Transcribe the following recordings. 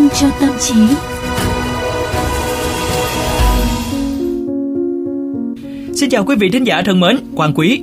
Vitamin cho tâm trí. Xin chào quý vị thính giả thân mến, Quang Quý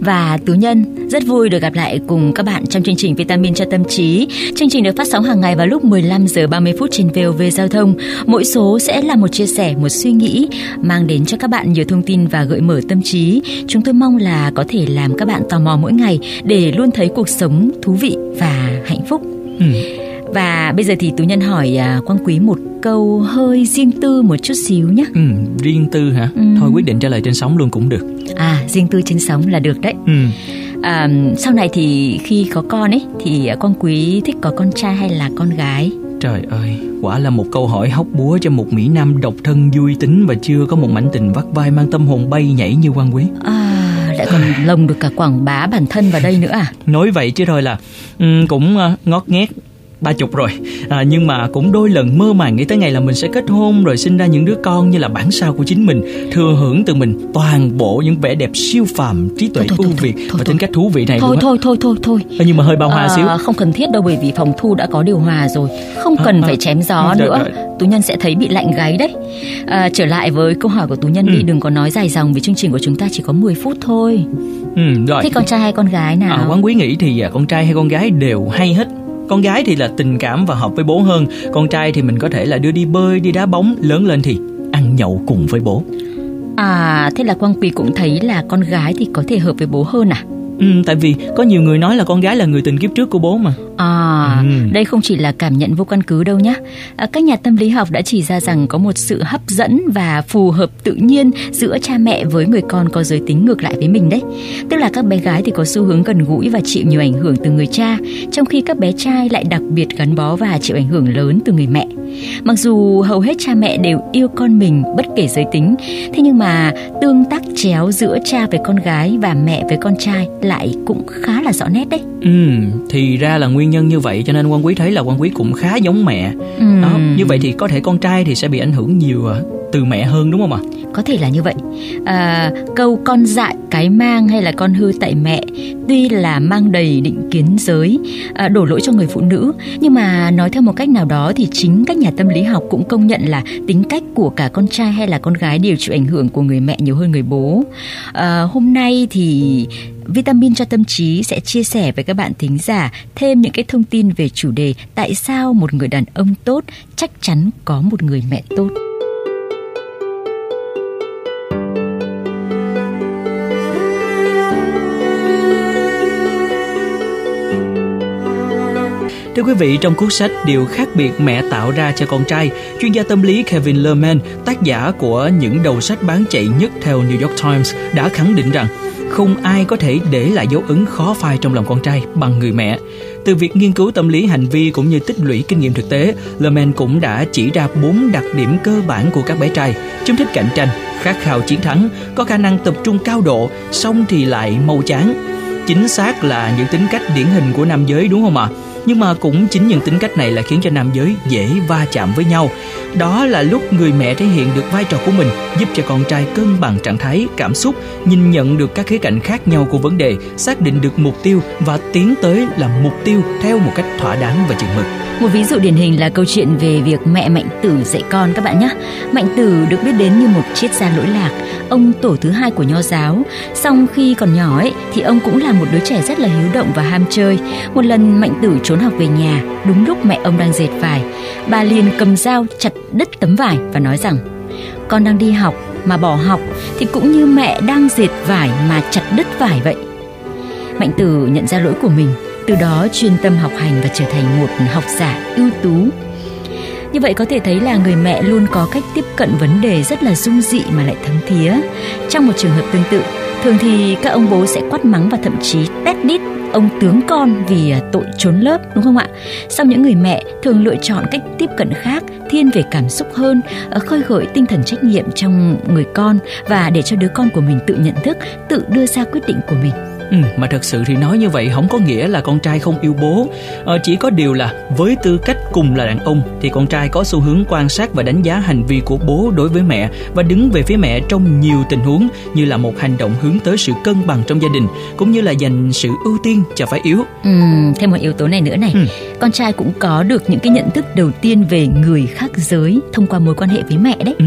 và Tú Nhân. Rất vui được gặp lại cùng các bạn trong chương trình Vitamin cho tâm trí. Chương trình được phát sóng hàng ngày vào lúc 15 giờ 30 phút trên VOV Giao thông. Mỗi số sẽ là một chia sẻ, một suy nghĩ mang đến cho các bạn nhiều thông tin và gợi mở tâm trí. Chúng tôi mong là có thể làm các bạn tò mò mỗi ngày để luôn thấy cuộc sống thú vị và hạnh phúc. Ừ. Và bây giờ thì Tú Nhân hỏi à, Quang Quý một câu hơi riêng tư một chút xíu nhé. Ừ, riêng tư hả? Ừ. Thôi quyết định trả lời trên sóng luôn cũng được. À, riêng tư trên sóng là được đấy. Ừ. À, sau này thì khi có con ấy thì Quang Quý thích có con trai hay là con gái? Trời ơi, quả là một câu hỏi hóc búa cho một mỹ nam độc thân vui tính và chưa có một mảnh tình vắt vai mang tâm hồn bay nhảy như Quang Quý. À, lại còn lồng được cả quảng bá bản thân vào đây nữa à? Nói vậy chứ thôi là um, cũng uh, ngót nghét ba chục rồi. À, nhưng mà cũng đôi lần mơ màng nghĩ tới ngày là mình sẽ kết hôn rồi sinh ra những đứa con như là bản sao của chính mình thừa hưởng từ mình toàn bộ những vẻ đẹp siêu phàm trí tuệ ưu việt và thôi, tính cách thú vị này thôi luôn thôi thôi thôi thôi. À, nhưng mà hơi bao hoa à, xíu. không cần thiết đâu bởi vì phòng thu đã có điều hòa rồi. Không cần à, phải chém gió à, nữa. rồi. tú nhân sẽ thấy bị lạnh gáy đấy. À, trở lại với câu hỏi của tú nhân ừ. đi đừng có nói dài dòng vì chương trình của chúng ta chỉ có 10 phút thôi. Ừ, rồi. thích con trai hay con gái nào? À, quán quý nghĩ thì à, con trai hay con gái đều hay hết con gái thì là tình cảm và hợp với bố hơn. Con trai thì mình có thể là đưa đi bơi, đi đá bóng, lớn lên thì ăn nhậu cùng với bố. À thế là quang quỳ cũng thấy là con gái thì có thể hợp với bố hơn à? Ừ, tại vì có nhiều người nói là con gái là người tình kiếp trước của bố mà. À, ừ. đây không chỉ là cảm nhận vô căn cứ đâu nhé. À, các nhà tâm lý học đã chỉ ra rằng có một sự hấp dẫn và phù hợp tự nhiên giữa cha mẹ với người con có giới tính ngược lại với mình đấy. Tức là các bé gái thì có xu hướng gần gũi và chịu nhiều ảnh hưởng từ người cha, trong khi các bé trai lại đặc biệt gắn bó và chịu ảnh hưởng lớn từ người mẹ. Mặc dù hầu hết cha mẹ đều yêu con mình bất kể giới tính, thế nhưng mà tương tác chéo giữa cha với con gái và mẹ với con trai lại cũng khá là rõ nét đấy. Ừ, thì ra là nguyên nhân như vậy cho nên quan quý thấy là quan quý cũng khá giống mẹ. Ừ. Đó, như vậy thì có thể con trai thì sẽ bị ảnh hưởng nhiều à, từ mẹ hơn đúng không ạ? Có thể là như vậy. À, câu con dại cái mang hay là con hư tại mẹ tuy là mang đầy định kiến giới à, đổ lỗi cho người phụ nữ nhưng mà nói theo một cách nào đó thì chính các nhà tâm lý học cũng công nhận là tính cách của cả con trai hay là con gái đều chịu ảnh hưởng của người mẹ nhiều hơn người bố. À, hôm nay thì Vitamin cho tâm trí sẽ chia sẻ với các bạn thính giả thêm những cái thông tin về chủ đề tại sao một người đàn ông tốt chắc chắn có một người mẹ tốt. Thưa quý vị, trong cuốn sách Điều khác biệt mẹ tạo ra cho con trai, chuyên gia tâm lý Kevin Lerman, tác giả của những đầu sách bán chạy nhất theo New York Times, đã khẳng định rằng không ai có thể để lại dấu ấn khó phai trong lòng con trai bằng người mẹ. Từ việc nghiên cứu tâm lý hành vi cũng như tích lũy kinh nghiệm thực tế, Lerman cũng đã chỉ ra bốn đặc điểm cơ bản của các bé trai. Chúng thích cạnh tranh, khát khao chiến thắng, có khả năng tập trung cao độ, xong thì lại mau chán. Chính xác là những tính cách điển hình của nam giới, đúng không ạ? À? nhưng mà cũng chính những tính cách này là khiến cho nam giới dễ va chạm với nhau đó là lúc người mẹ thể hiện được vai trò của mình, giúp cho con trai cân bằng trạng thái, cảm xúc, nhìn nhận được các khía cạnh khác nhau của vấn đề, xác định được mục tiêu và tiến tới làm mục tiêu theo một cách thỏa đáng và chừng mực một ví dụ điển hình là câu chuyện về việc mẹ Mạnh Tử dạy con các bạn nhé. Mạnh Tử được biết đến như một triết gia lỗi lạc, ông tổ thứ hai của nho giáo. Song khi còn nhỏ ấy thì ông cũng là một đứa trẻ rất là hiếu động và ham chơi. Một lần Mạnh Tử trốn học về nhà, đúng lúc mẹ ông đang dệt vải, bà liền cầm dao chặt đứt tấm vải và nói rằng: "Con đang đi học mà bỏ học thì cũng như mẹ đang dệt vải mà chặt đứt vải vậy." Mạnh Tử nhận ra lỗi của mình từ đó chuyên tâm học hành và trở thành một học giả ưu tú. Như vậy có thể thấy là người mẹ luôn có cách tiếp cận vấn đề rất là dung dị mà lại thấm thía. Trong một trường hợp tương tự, thường thì các ông bố sẽ quát mắng và thậm chí tét đít ông tướng con vì à, tội trốn lớp đúng không ạ? Sau những người mẹ thường lựa chọn cách tiếp cận khác, thiên về cảm xúc hơn, ờ, khơi gợi tinh thần trách nhiệm trong người con và để cho đứa con của mình tự nhận thức, tự đưa ra quyết định của mình. Ừ, mà thật sự thì nói như vậy không có nghĩa là con trai không yêu bố ờ, Chỉ có điều là với tư cách cùng là đàn ông Thì con trai có xu hướng quan sát và đánh giá hành vi của bố đối với mẹ Và đứng về phía mẹ trong nhiều tình huống Như là một hành động hướng tới sự cân bằng trong gia đình Cũng như là dành sự ưu tiên cho phái yếu ừ, Thêm một yếu tố này nữa này ừ. Con trai cũng có được những cái nhận thức đầu tiên về người khác giới Thông qua mối quan hệ với mẹ đấy ừ.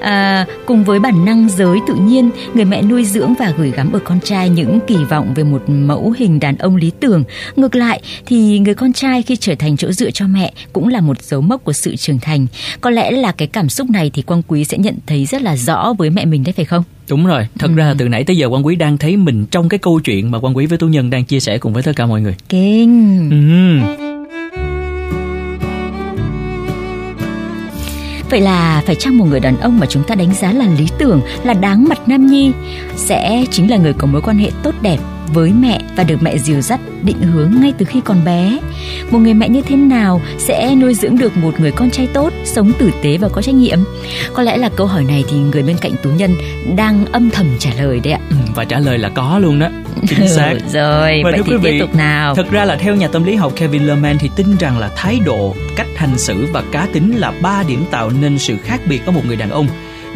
à, Cùng với bản năng giới tự nhiên Người mẹ nuôi dưỡng và gửi gắm ở con trai những kỳ vọng về một mẫu hình đàn ông lý tưởng. Ngược lại thì người con trai khi trở thành chỗ dựa cho mẹ cũng là một dấu mốc của sự trưởng thành. Có lẽ là cái cảm xúc này thì Quang Quý sẽ nhận thấy rất là rõ với mẹ mình đấy phải không? Đúng rồi, thật ừ. ra từ nãy tới giờ Quang Quý đang thấy mình trong cái câu chuyện mà Quang Quý với Tú Nhân đang chia sẻ cùng với tất cả mọi người. Kinh. Ừ. Vậy là phải chăng một người đàn ông mà chúng ta đánh giá là lý tưởng, là đáng mặt nam nhi sẽ chính là người có mối quan hệ tốt đẹp với mẹ và được mẹ dìu dắt định hướng ngay từ khi còn bé. Một người mẹ như thế nào sẽ nuôi dưỡng được một người con trai tốt, sống tử tế và có trách nhiệm? Có lẽ là câu hỏi này thì người bên cạnh Tú Nhân đang âm thầm trả lời đấy ạ. Ừ, và trả lời là có luôn đó. Chính xác. Rồi, và vậy thì quý vị, tiếp tục nào. Thật ra là theo nhà tâm lý học Kevin Lerman thì tin rằng là thái độ, cách hành xử và cá tính là ba điểm tạo nên sự khác biệt ở một người đàn ông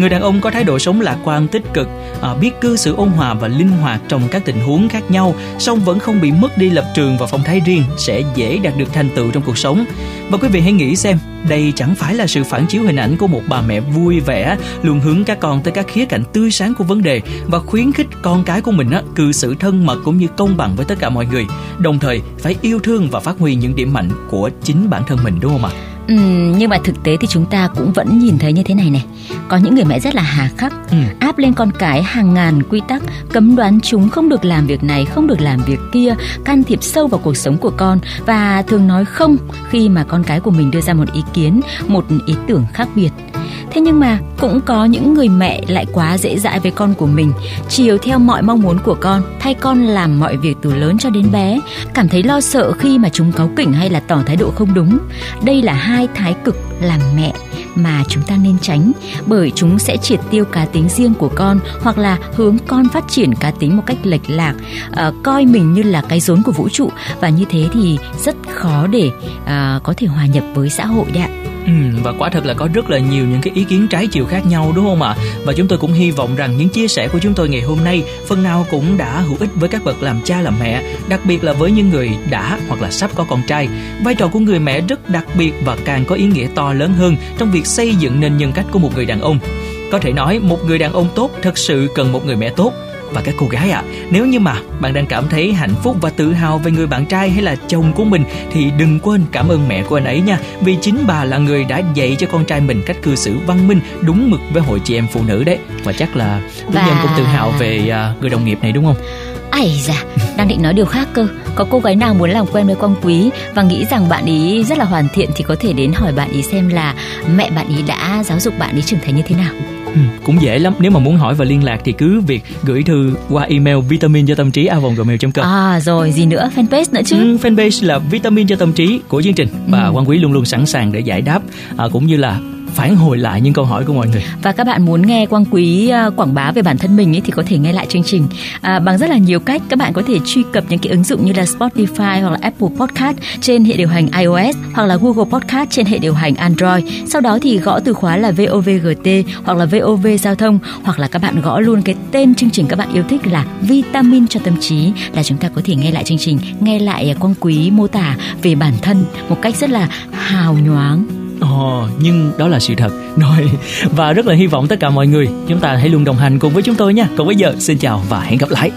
Người đàn ông có thái độ sống lạc quan tích cực, à, biết cư xử ôn hòa và linh hoạt trong các tình huống khác nhau, song vẫn không bị mất đi lập trường và phong thái riêng sẽ dễ đạt được thành tựu trong cuộc sống. Và quý vị hãy nghĩ xem, đây chẳng phải là sự phản chiếu hình ảnh của một bà mẹ vui vẻ, luôn hướng các con tới các khía cạnh tươi sáng của vấn đề và khuyến khích con cái của mình á, cư xử thân mật cũng như công bằng với tất cả mọi người, đồng thời phải yêu thương và phát huy những điểm mạnh của chính bản thân mình đúng không ạ? Ừ, nhưng mà thực tế thì chúng ta cũng vẫn nhìn thấy như thế này này. Có những người mẹ rất là hà khắc ừ. áp lên con cái hàng ngàn quy tắc cấm đoán chúng không được làm việc này không được làm việc kia can thiệp sâu vào cuộc sống của con. Và thường nói không khi mà con cái của mình đưa ra một ý kiến một ý tưởng khác biệt Thế nhưng mà cũng có những người mẹ lại quá dễ dãi với con của mình, chiều theo mọi mong muốn của con, thay con làm mọi việc từ lớn cho đến bé, cảm thấy lo sợ khi mà chúng cáu kỉnh hay là tỏ thái độ không đúng. Đây là hai thái cực làm mẹ mà chúng ta nên tránh bởi chúng sẽ triệt tiêu cá tính riêng của con hoặc là hướng con phát triển cá tính một cách lệch lạc à, coi mình như là cái rốn của vũ trụ và như thế thì rất khó để à, có thể hòa nhập với xã hội đấy ạ. Ừ, và quả thật là có rất là nhiều những cái ý kiến trái chiều khác nhau đúng không ạ? Và chúng tôi cũng hy vọng rằng những chia sẻ của chúng tôi ngày hôm nay phần nào cũng đã hữu ích với các bậc làm cha làm mẹ, đặc biệt là với những người đã hoặc là sắp có con trai. Vai trò của người mẹ rất đặc biệt và càng có ý nghĩa to lớn hơn trong việc xây dựng nên nhân cách của một người đàn ông. Có thể nói một người đàn ông tốt thật sự cần một người mẹ tốt và các cô gái ạ, à, nếu như mà bạn đang cảm thấy hạnh phúc và tự hào về người bạn trai hay là chồng của mình thì đừng quên cảm ơn mẹ của anh ấy nha, vì chính bà là người đã dạy cho con trai mình cách cư xử văn minh, đúng mực với hội chị em phụ nữ đấy. Và chắc là Và... Nhân cũng tự hào về uh, người đồng nghiệp này đúng không? Ây da, đang định nói điều khác cơ. Có cô gái nào muốn làm quen với Quang Quý và nghĩ rằng bạn ý rất là hoàn thiện thì có thể đến hỏi bạn ý xem là mẹ bạn ý đã giáo dục bạn ý trưởng thành như thế nào. Ừ, cũng dễ lắm. Nếu mà muốn hỏi và liên lạc thì cứ việc gửi thư qua email vitamin cho tâm trí a.gmail.com à rồi gì nữa? Fanpage nữa chứ? Ừ, fanpage là vitamin cho tâm trí của chương trình. Và ừ. quan quý luôn luôn sẵn sàng để giải đáp à, cũng như là phản hồi lại những câu hỏi của mọi người. Và các bạn muốn nghe quang quý à, quảng bá về bản thân mình ấy, thì có thể nghe lại chương trình. À, bằng rất là nhiều cách các bạn có thể truy cập những cái ứng dụng như là Spotify hoặc là Apple Podcast trên hệ điều hành iOS hoặc là Google Podcast trên hệ điều hành Android. Sau đó thì gõ từ khóa là VOVGT hoặc là VOV giao thông hoặc là các bạn gõ luôn cái tên chương trình các bạn yêu thích là vitamin cho tâm trí là chúng ta có thể nghe lại chương trình nghe lại quang quý mô tả về bản thân một cách rất là hào nhoáng. Ồ, nhưng đó là sự thật. Rồi, và rất là hy vọng tất cả mọi người Chúng ta hãy luôn đồng hành cùng với chúng tôi nha. Còn bây giờ, xin chào và hẹn gặp lại.